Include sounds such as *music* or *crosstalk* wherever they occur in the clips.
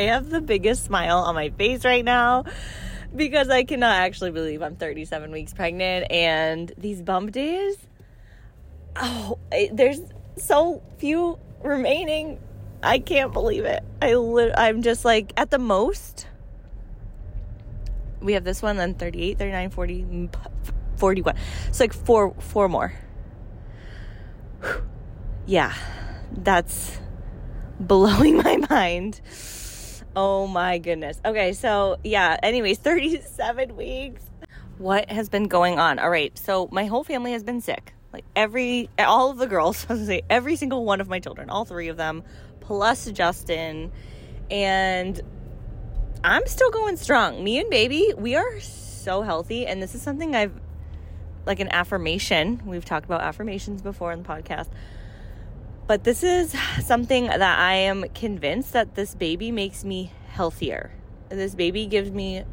I have the biggest smile on my face right now because I cannot actually believe I'm 37 weeks pregnant and these bump days. Oh, there's so few remaining. I can't believe it. I li- I'm just like at the most we have this one then 38, 39, 40 41. It's like four four more. Yeah. That's *laughs* blowing my mind. Oh my goodness. Okay, so yeah, anyways, *laughs* 37 weeks. What has been going on? All right, so my whole family has been sick. Like every, all of the girls, *laughs* I was say every single one of my children, all three of them, plus Justin. And I'm still going strong. Me and baby, we are so healthy. And this is something I've, like an affirmation. We've talked about affirmations before in the podcast but this is something that I am convinced that this baby makes me healthier. This baby gives me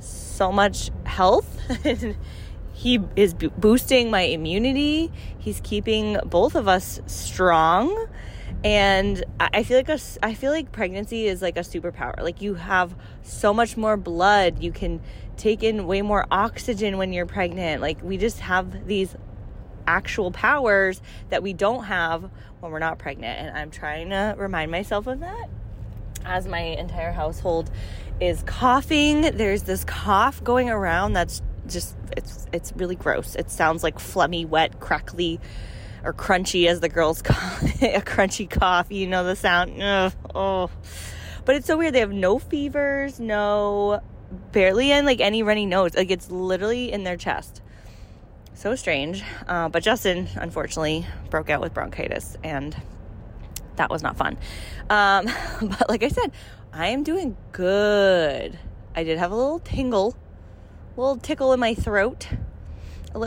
so much health. *laughs* he is boosting my immunity. He's keeping both of us strong. And I feel like a, I feel like pregnancy is like a superpower. Like you have so much more blood. You can take in way more oxygen when you're pregnant. Like we just have these actual powers that we don't have when we're not pregnant. And I'm trying to remind myself of that as my entire household is coughing. There's this cough going around that's just it's it's really gross. It sounds like phlegmy, wet, crackly or crunchy as the girls *laughs* call it, a crunchy cough. You know the sound. Ugh, oh. But it's so weird. They have no fevers, no barely in like any runny nose. Like it's literally in their chest so strange. Uh, but Justin, unfortunately, broke out with bronchitis, and that was not fun. Um, *laughs* but like I said, I am doing good. I did have a little tingle, a little tickle in my throat.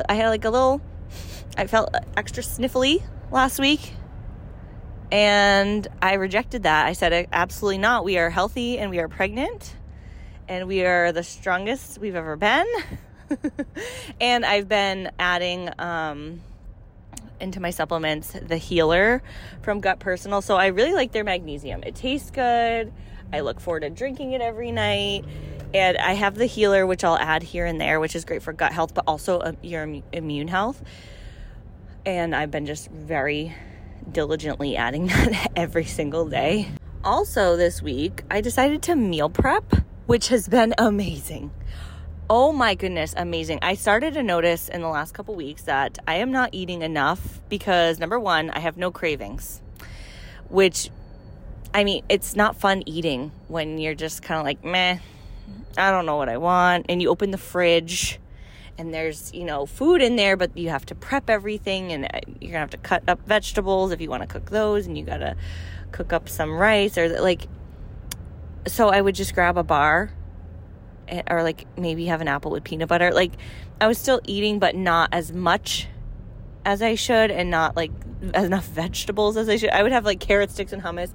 I had like a little, I felt extra sniffly last week. And I rejected that. I said, absolutely not. We are healthy and we are pregnant and we are the strongest we've ever been. *laughs* and I've been adding um, into my supplements the healer from Gut Personal. So I really like their magnesium. It tastes good. I look forward to drinking it every night. And I have the healer, which I'll add here and there, which is great for gut health, but also uh, your immune health. And I've been just very diligently adding *laughs* that every single day. Also, this week, I decided to meal prep, which has been amazing. Oh my goodness, amazing. I started to notice in the last couple weeks that I am not eating enough because number one, I have no cravings, which I mean, it's not fun eating when you're just kind of like, meh, I don't know what I want. And you open the fridge and there's, you know, food in there, but you have to prep everything and uh, you're gonna have to cut up vegetables if you want to cook those and you gotta cook up some rice or like, so I would just grab a bar Eh, or like maybe have an apple with peanut butter. Like I was still eating, but not as much as I should, and not like *laughs* enough vegetables as I should. I would have like carrot sticks and hummus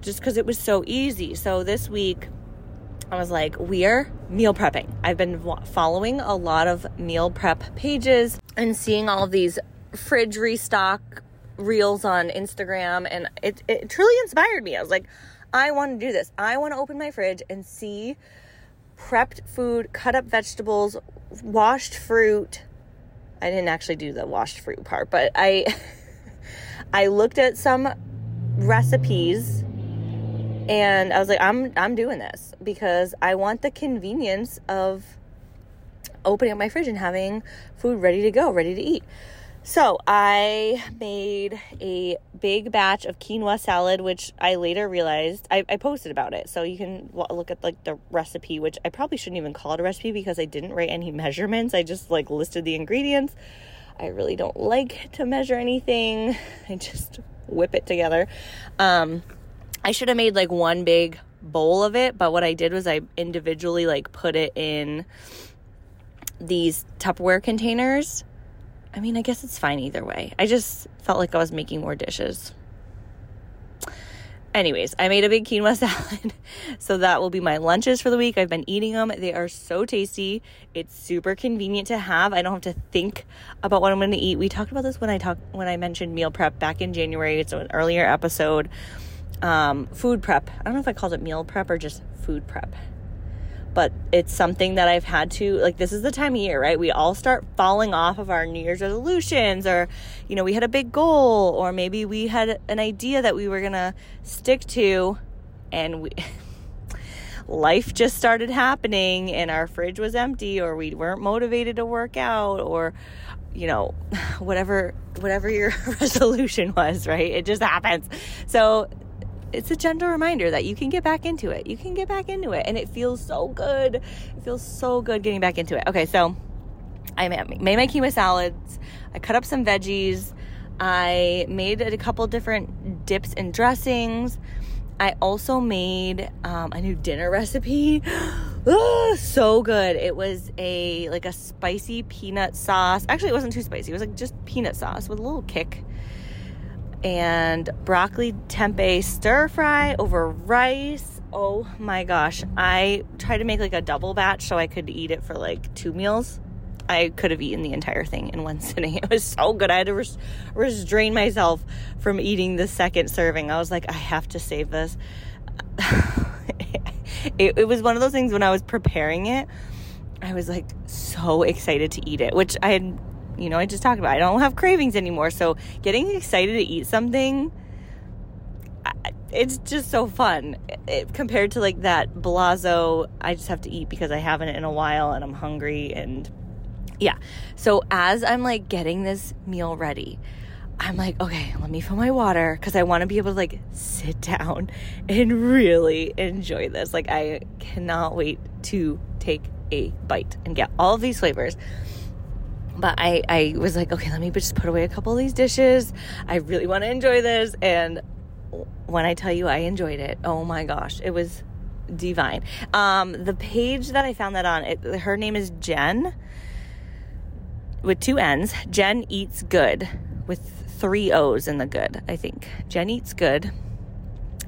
just because it was so easy. So this week, I was like, we're meal prepping. I've been following a lot of meal prep pages and seeing all these fridge restock reels on Instagram, and it, it truly inspired me. I was like, I want to do this. I want to open my fridge and see prepped food, cut up vegetables, washed fruit. I didn't actually do the washed fruit part, but I *laughs* I looked at some recipes and I was like I'm I'm doing this because I want the convenience of opening up my fridge and having food ready to go, ready to eat. So I made a big batch of quinoa salad, which I later realized I, I, posted about it. So you can look at like the recipe, which I probably shouldn't even call it a recipe because I didn't write any *laughs* measurements. I just like listed the ingredients. I really don't like to measure anything. I just whip it together. Um, I should have made like one big bowl of it, but what I did was I individually like put it in these Tupperware containers I mean, I guess it's fine either way. I just felt like I was making more dishes. Anyways, I made a big quinoa *laughs* salad. so that will be my lunches for the week. I've been eating them. They are so tasty. It's super convenient to have. I don't have to think about what I'm going to eat. We talked about this when I talked when I mentioned meal prep back in January. It's an earlier episode. um, food prep. I don't know if I called it meal prep or just food prep. But it's something that I've had to, like, this is the time of year, right? We all start falling off of our New Year's resolutions, or, you know, we had a big goal, or maybe we had an idea that we were going to stick to, and we. *laughs* life just started happening and our fridge was empty or we weren't motivated to work out or you know *laughs* whatever whatever your *laughs* resolution was right it just happens so it's a gentle reminder that you can get back into it. You can get back into it. And it feels so good. It feels so good getting back into it. Okay, so I made my quinoa salads. I cut up some veggies. I made a couple different dips and dressings. I also made um, a new dinner *laughs* recipe. *gasps* oh, so good. It was a like a spicy peanut sauce. Actually, it wasn't too spicy. It was like just peanut sauce with a little kick and broccoli tempeh stir fry over rice. Oh my gosh. I tried to make like a double batch so I could eat it for like two meals. I could have eaten the entire thing in one *laughs* sitting. It was so good. I had to res- restrain myself from eating the second serving. I was like, I have to save this. *laughs* it, it was one of those things when I was preparing it, I was like so excited to eat it, which I had you know, I just talked about. I don't have cravings anymore. So getting excited to eat something, it's just so fun it, compared to like that blazo. I just have to eat because I haven't in a while and I'm hungry and yeah. So as I'm like getting this meal ready, I'm like, okay, let me fill my water because I want to be able to like sit *laughs* down and really enjoy this. Like, I cannot wait to take a bite and get all of these flavors but I, I was like, okay, let me just put away a couple of these dishes. I really want to enjoy this. And when I tell you I enjoyed it, oh my gosh, it was divine. Um, the page that I found that on, it, her name is Jen with two N's. Jen Eats Good with three O's in the good, I think. Jen Eats Good.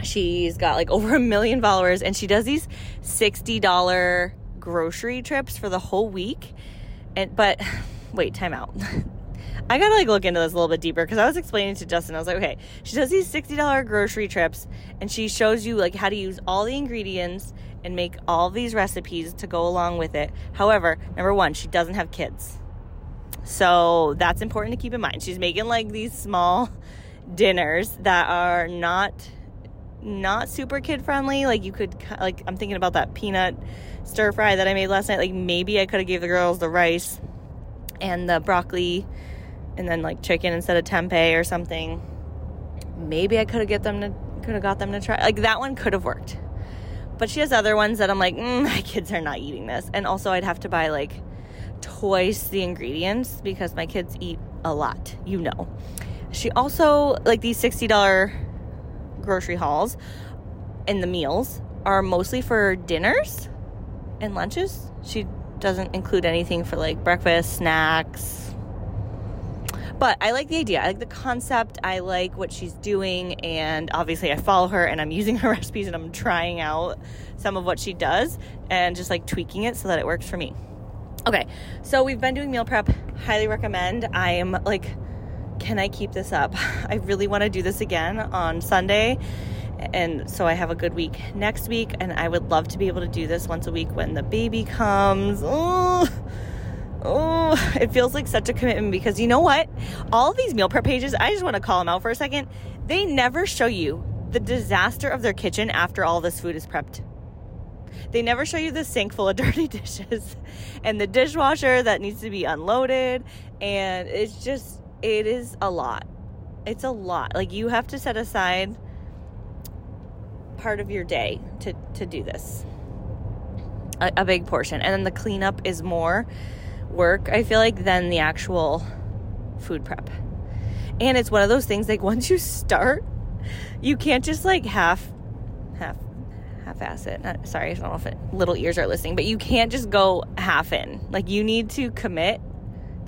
She's got like *laughs* over a million followers and she does these $60 grocery trips for the whole week. And, but wait, time out. *laughs* I gotta like look into this a little bit deeper because I was explaining to Justin. I was like, okay, she does these sixty dollar grocery trips, and she shows you like how to use all the ingredients and make all these recipes to go along with it. However, number one, she doesn't have kids, so that's important to keep in mind. She's making like these small *laughs* dinners that are not not super kid friendly. Like you could like I'm thinking about that peanut stir fry that I made last night. Like maybe I could have gave the girls the rice and the broccoli and then like chicken instead of tempeh or something. Maybe I could have get them to could have got them to try. Like that one could have worked. But she has other ones that I'm like, mm, *laughs* my kids are not eating this. And also I'd have to buy like twice the ingredients because my kids eat a lot, you know. She also like these $60 grocery hauls and the meals are mostly for dinners and lunches. She doesn't include anything for like breakfast, snacks. But I like the idea. I like the concept. I like what she's doing. And obviously, I follow her and I'm *laughs* using her recipes and I'm trying out some of what she does and just like tweaking it so that it works for me. Okay, so we've been doing meal prep. Highly recommend. I am like, can I keep this up? *laughs* I really want to do this again on Sunday and so I have a good week next week. And I would love to be able to do this once a week when the baby comes. Oh, oh, it feels like such a commitment because you know what? All these meal prep pages, I just want to call them out for a second. They never show you the disaster of their kitchen after all this food is prepped. They never show you the sink full of *laughs* dirty dishes and the dishwasher that needs to be unloaded. And it's just, it is a lot. It's a lot. Like, you have to set aside part of your day to, to do this. A, a big portion. And then the cleanup is more work, I feel like, than the actual food prep. And it's one of those things like once you start, you can't just like half half half ass it. Not, sorry, I don't know if it, little ears are listening, but you can't just go half in. Like you need to commit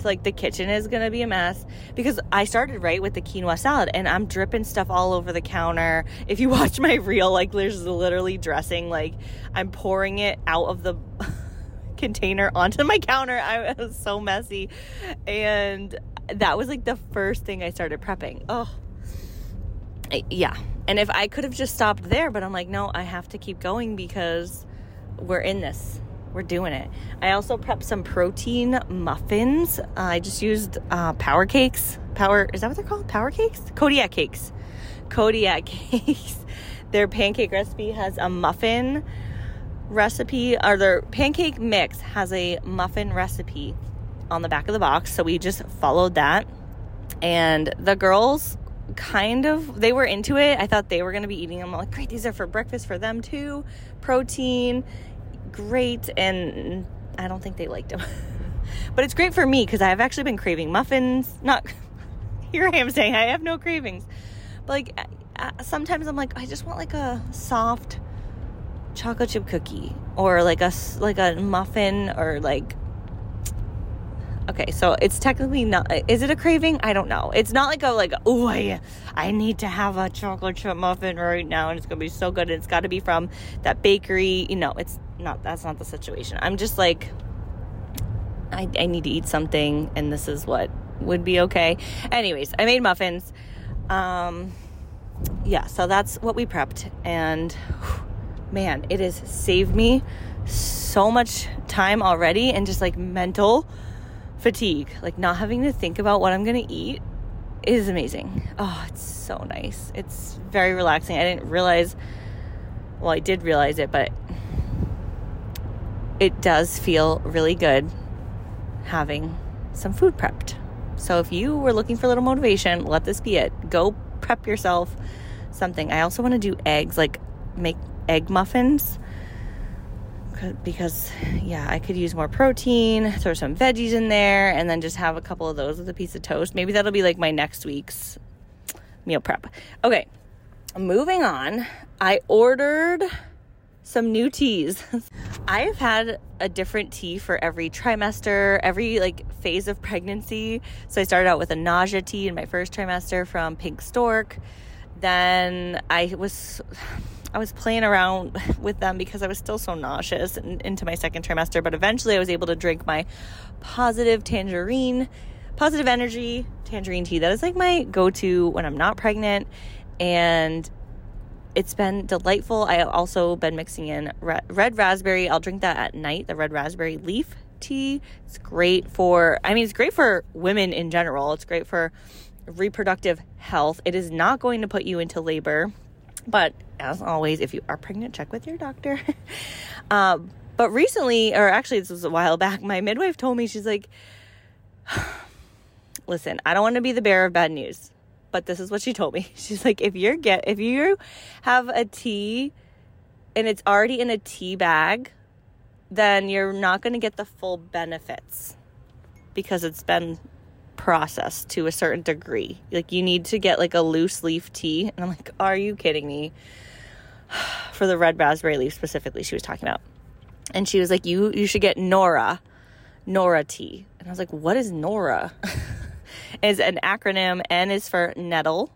like the kitchen is gonna be a mess because I started right with the quinoa salad and I'm dripping stuff all over the counter. If you *laughs* watch my reel, like there's literally dressing, like I'm pouring it out of the *laughs* container onto my counter. I was so messy. And that was like the first thing I started prepping. Oh, yeah. And if I could have just stopped there, but I'm like, no, I have to keep going because we're in this. We're doing it. I also prepped some protein muffins. Uh, I just used uh, power cakes. Power, is that what they're called? Power cakes? Kodiak cakes. Kodiak *laughs* cakes. their pancake recipe has a muffin recipe, or their pancake mix has a muffin recipe on the back of the box. So we just followed that. And the girls kind of they were into it. I thought they were going to be eating them. I'm like, great, these are for breakfast for them too. Protein, great. And I don't think they liked them. *laughs* but it's great for me because I've actually been craving muffins. Not *laughs* here I am saying I have no cravings. But like sometimes I'm like, I just want like a soft chocolate chip cookie or like a like a muffin or like okay so it's technically not is it a craving? I don't know. It's not like a like oh I, I need to have a chocolate chip muffin right now and it's gonna be so good and it's got to be from that bakery. You know it's not that's not the situation. I'm just like I, I need to eat something and this is what would be okay. Anyways i made muffins. Um yeah so that's what we prepped and man it has saved me so much time already and just like mental fatigue, like not having to think about what I'm going to eat is amazing. Oh, it's so nice. It's very relaxing. I didn't realize, well, I did realize it, but it does feel really good having some food prepped. So if you were looking for a little motivation, let this be it. Go prep yourself something. I also want to do eggs, like make egg muffins because yeah, I could use more protein, throw some veggies in there, and then just have a couple of those with a piece of toast. Maybe that'll be like my next week's meal prep. Okay, moving on. I ordered some new teas. *laughs* I have had a different tea for every trimester, every like phase of pregnancy. So I started out with a nausea tea in my first trimester from Pink Stork. Then I was I was playing around *laughs* with them because I was still so nauseous into my second trimester. But eventually, I was able to drink my positive tangerine, positive energy tangerine tea. That is like my go to when I'm not pregnant. And it's been delightful. I also been mixing in red raspberry. I'll drink that at night, the red raspberry leaf tea. It's great for, I mean, it's great for women in general. It's great for reproductive health. It is not going to put you into labor. But as always, if you are pregnant, check with your doctor. um, *laughs* but recently, or actually, this was a while back, my midwife told me, she's like, *sighs* listen, I don't want to be the bearer of bad news, but this is what she told me. *laughs* She's like, if you're get, if you have a tea and it's already in a tea bag, then you're not going to get the full benefits because it's been process to a certain degree. Like you need to get like a loose leaf tea. And I'm like, are you kidding me? *sighs* For the red raspberry leaf specifically, she was talking about. And she was like, you you should get Nora, Nora tea. And I was like, what is Nora? *laughs* is an acronym. N is for nettle.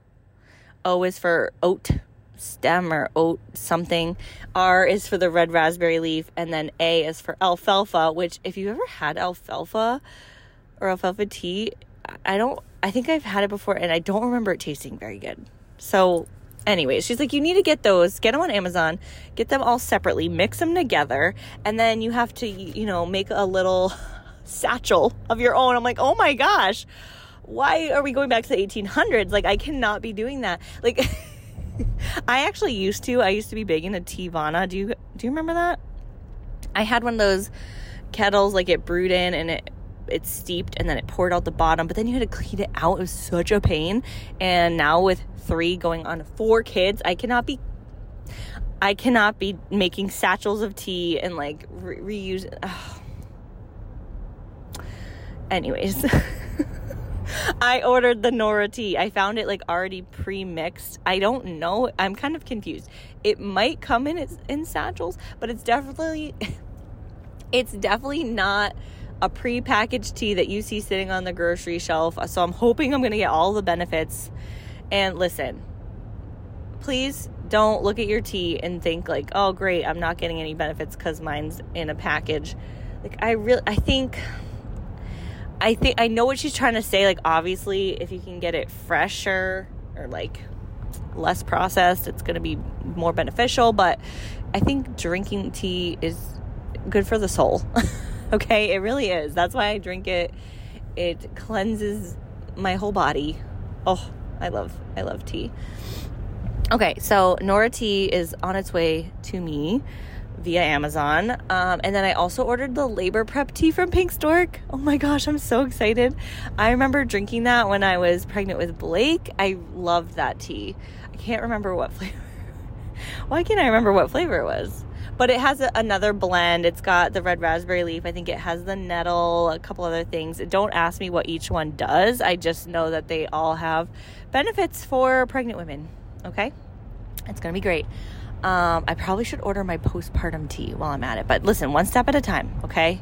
O is for oat stem or oat something. R is for the red raspberry leaf. And then A is for alfalfa, which if you ever had alfalfa or alfalfa tea, I don't, I think I've had it before and I don't remember it tasting very good. So, anyways, she's like, you need to get those, get them on Amazon, get them all separately, mix them together, and then you have to, you know, make a little *laughs* satchel of your own. I'm like, oh my gosh, why are we going back to the 1800s? Like, I cannot be doing that. Like, *laughs* I actually used to. I used to be big into Teavana. Do you do you remember that? I had one of those kettles like it brewed in and it it steeped and then it poured out the bottom, but then you had to clean it out. It was such a pain. And now with three going on four kids, I cannot be I cannot be making satchels of tea and like re- reuse. Anyways, *laughs* I ordered the Nora tea. I found it like already pre-mixed. I don't know. I'm kind of confused. It might come in in satchels, but it's definitely *laughs* it's definitely not a pre-packaged tea that you see sitting on the grocery shelf. So I'm hoping I'm going to get all the benefits. And listen, please don't look at your tea and think like, "Oh, great, I'm not getting any benefits cuz mine's in a package." Like I really I think I think I know what she's trying to say like obviously if you can get it fresher or like less processed. It's going to be more beneficial, but I think drinking tea is good for the soul. *laughs* *laughs* okay, it really is. That's why I drink it. It cleanses my whole body. Oh, I love I love tea. Okay, so Nora Tea is on its way to me via Amazon. Um, and then I also ordered the labor prep tea from Pink Stork. Oh my gosh, I'm so excited. I remember drinking that when I was pregnant with Blake. I loved that tea. I can't remember what flavor. *laughs* Why can't I remember what flavor it was? But it has a, another blend. It's got the red raspberry leaf. I think it has the nettle, a couple other things. Don't ask me what each one does. I just know that they all have benefits for pregnant women. Okay? It's going to be great. Um, I probably should order my postpartum tea while I'm at it. But listen, one step at a time, okay?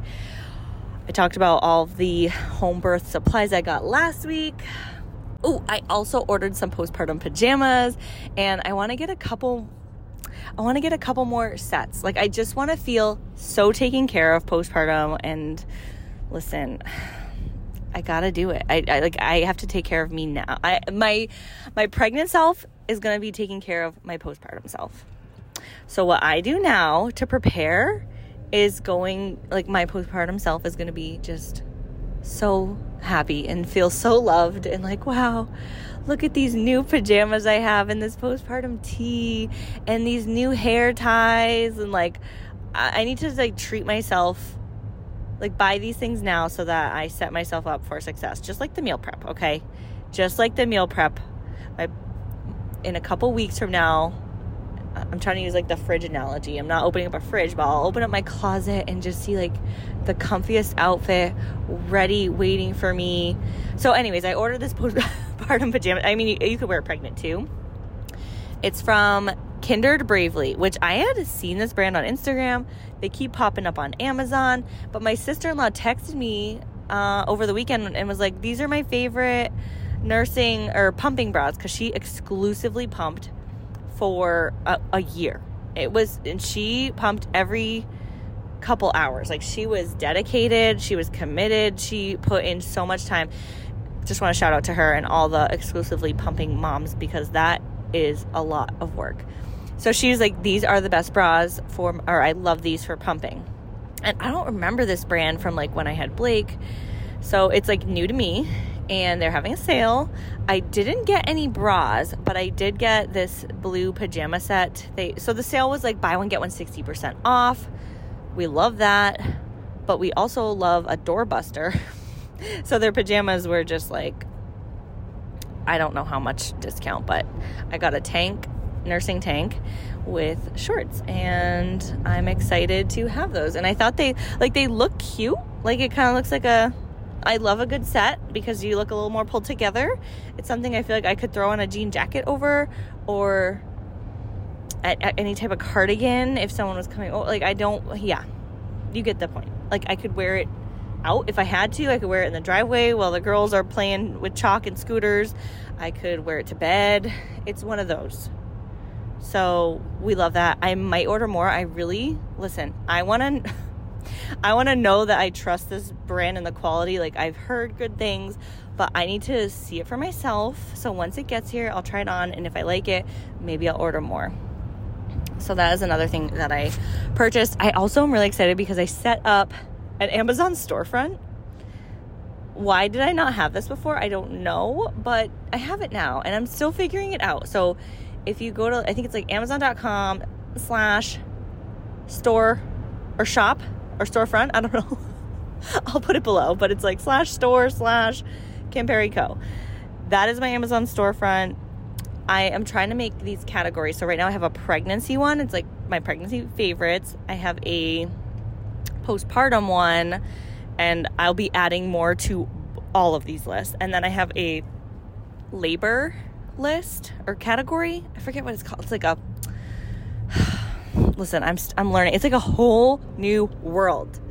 I talked about all the home birth supplies I got last week. Oh, I also ordered some postpartum pajamas and I want to get a couple I want to get a couple more sets. Like I just want to feel so taken care of postpartum and listen, I got to do it. I, I, like I have to take care of me now. I my my pregnant self is to be taking care of my postpartum self. So what I do now to prepare is going like my postpartum self is to be just so happy and feel so loved and like wow look at these new pajamas I have and this postpartum tea and these new hair ties and like I need to like treat myself like buy these things now so that I set myself up for success just like the meal prep okay? Just like the meal prep my in a couple weeks from now I'm trying to use like the fridge analogy. I'm not opening up a fridge, but I'll open up my closet and just see like the comfiest outfit ready, waiting for me. So, anyways, I ordered this *laughs* postpartum pajama. I mean, you, you could wear it pregnant too. It's from Kindred Bravely, which I had seen this brand on Instagram. They keep popping up on Amazon. But my sister in law texted me uh, over the weekend and was like, These are my favorite nursing or pumping bras because she exclusively pumped for a, a year. It was, and she pumped every couple hours. Like she was dedicated, she was committed, she put in so much time. Just want to shout out to her and all the exclusively pumping moms because that is a lot of work. So she was like, These are the best bras for, or I love these for pumping. And I don't remember this brand from like when I had Blake. So it's like new to me and they're having a sale. I didn't get any bras, but I did get this blue pajama set. They so the sale was like buy one get one 60% off. We love that. But we also love a doorbuster. *laughs* so their pajamas were just like I don't know how much discount, but I got a tank, nursing tank with shorts and I'm excited to have those. And I thought they like they look cute. Like it kind of looks like a I love a good set because you look a little more pulled together. It's something I feel like I could throw on a jean jacket over or at, at any type of cardigan if someone was coming. Oh, like I don't, yeah, you get the point. Like I could wear it out if I had to. I could wear it in the driveway while the girls are playing with chalk and scooters. I could wear it to bed. It's one of those. So we love that. I might order more. I really, listen, I want to. *laughs* I want to know that I trust this brand and the quality. Like I've heard good things, but I need to see it for myself. So once it gets here, I'll try it on and if I like it, maybe I'll order more. So that is another thing that I purchased. I also am really excited because I set up an Amazon storefront. Why did I not have this before? I don't know, but I have it now and I'm still figuring it out. So if you go to, I think it's like amazon.com slash store or shop or storefront. I don't know. *laughs* I'll put it below, but it's like slash store slash Perry Co. That is my Amazon storefront. I am trying to make these categories. So right now I have a pregnancy one. It's like my pregnancy favorites. I have a postpartum one, and I'll be adding more to all of these lists. And then I have a labor list or category. I forget what it's called. It's like a listen, I'm I'm learning. It's like a whole new world. *laughs*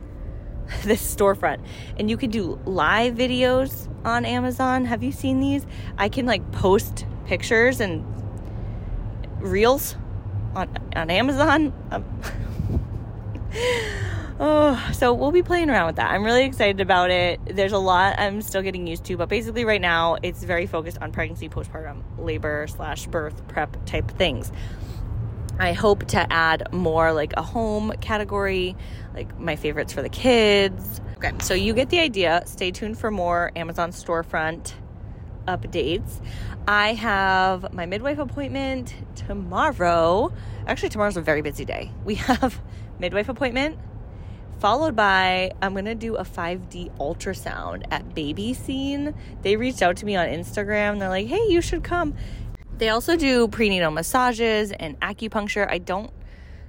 This storefront, and you can do live videos on Amazon. Have you seen these? I can like post pictures and reels on on Amazon. Um, *laughs* Oh, so we'll be playing around with that. I'm really excited about it. There's a lot I'm still getting used to, but basically right now it's very focused on pregnancy, postpartum, labor slash birth prep type things. I hope to add more like a home category, like my favorites for the kids. Okay, so you get the idea. Stay tuned for more Amazon storefront updates. I have my midwife appointment tomorrow. Actually, tomorrow's a very busy day. We *laughs* have midwife appointment followed by I'm going to do a 5D ultrasound at Baby Scene. They reached out to me on Instagram. They're like, "Hey, you should come." They also do prenatal massages and acupuncture. I don't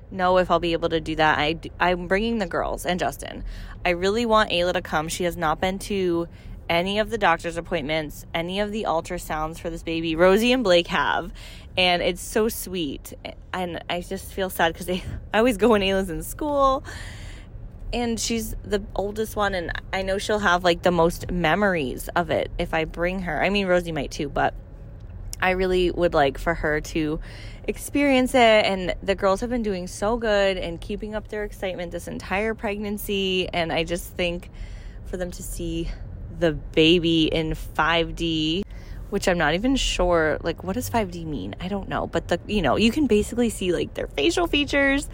know if I'll be able to do that. I I'm bringing the girls and Justin. I really want Ayla to come. She has not been to any of the doctor's appointments, any of the ultrasounds for this baby. Rosie and Blake have, and it's so sweet. And I just feel sad because *laughs* I always go when Ayla's in school, and she's the oldest one, and I know she'll have like the most memories of it if I bring her. I mean, Rosie might too, but I really would like for her to experience it. And the girls have been doing so good and keeping up their excitement this entire pregnancy. And I just think for them to see the baby in 5D, which I'm not even sure, like, what does 5D mean? I don't know. But the, you know, you can basically see like their facial features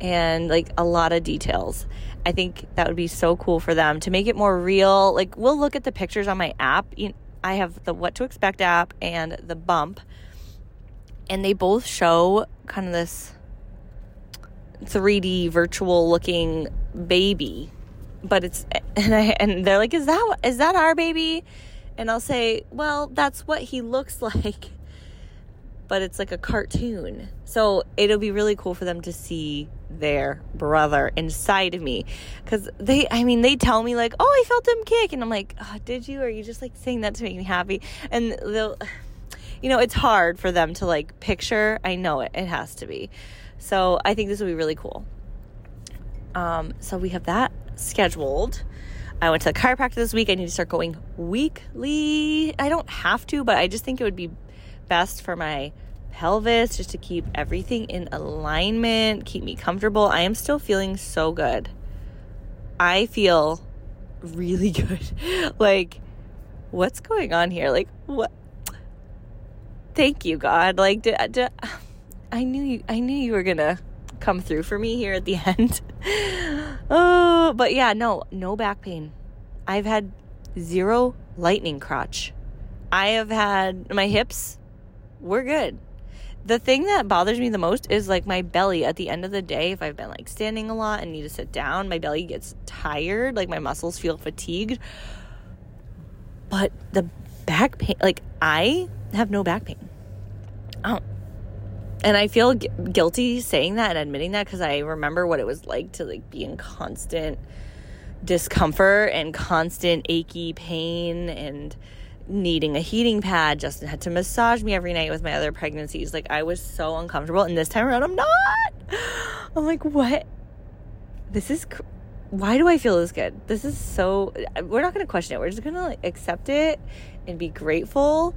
and like a lot of details. I think that would be so cool for them to make it more real. Like, we'll look at the pictures on my app. I have the What to Expect app and the Bump, and they both show kind of this 3D virtual looking baby. But it's *laughs* and I and they're like, "Is that is that our baby?" And I'll say, "Well, that's what he looks *laughs* like." But it's like a cartoon. So it'll be really cool for them to see their brother inside of me. Because they i mean they tell me like oh i felt him kick. And i'm like oh, did you? Or are you just like saying that to make me happy? And they'll *sighs* you know it's hard for them to like picture. I know it. It has to be. So i think this will be really cool. Um so we have that scheduled. I went to the chiropractor this week. I need to start going weekly. I don't have to, but I just think it would be best for my pelvis just to keep everything in alignment, keep me comfortable. I am still feeling so good. I feel really *laughs* good. like, what's going on here? Like, what? Thank you, God. Like, did, did, *sighs* I knew you. I knew you were gonna come through for me here at the *laughs* end. oh, but yeah, no, no back pain. I've had zero lightning crotch. I have had my hips. We're good. The thing that bothers me the most is like my belly. At the end of the day if i've been like standing a lot and need to sit down my belly gets tired like my muscles feel fatigued. But the back pain like i have no back pain. Oh and i feel gu- guilty saying that and admitting that because i remember what it was like to like be in constant discomfort and constant achy pain and needing a heating pad. Justin had to massage me every night with my other pregnancies. Like I was so uncomfortable, and this time around, I'm not. *gasps* I'm like, what? This is. Cr- why do I feel this good? This is so. We're not to question it. We're just to like accept it and be grateful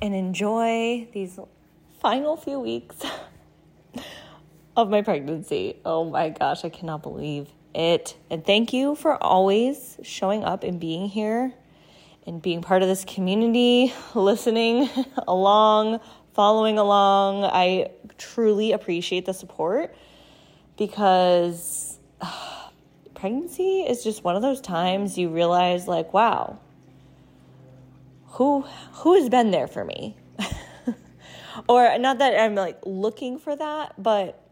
and enjoy these final few weeks *laughs* of my pregnancy. Oh my gosh, I cannot believe it. And thank you for always showing up and being here and being part of this community, listening *laughs* along, following along. I truly appreciate the support because *sighs* pregnancy is just one of those times you realize like, wow, who who has been there for me? *laughs* or not that I'm like looking for that, but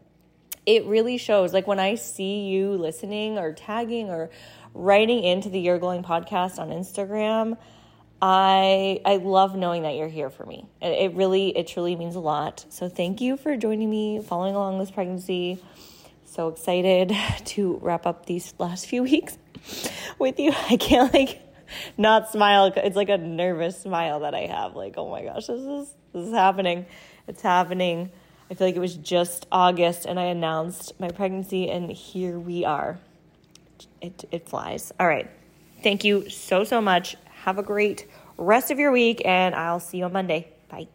it really shows like when I see you listening or tagging or writing into the You're Glowing podcast on Instagram. I I love knowing that you're here for me. It, it really it truly means a lot. So thank you for joining me, following along this pregnancy. So excited *laughs* to wrap up these last few *laughs* weeks with you. I can't like not smile. It's like a nervous smile that I have. Like, oh my gosh, this is this is happening. It's happening. I feel like it was just August and I announced my pregnancy and here we are it, it flies. All right. Thank you so, so much. Have a great rest of your week, and I'll see you on Monday. Bye.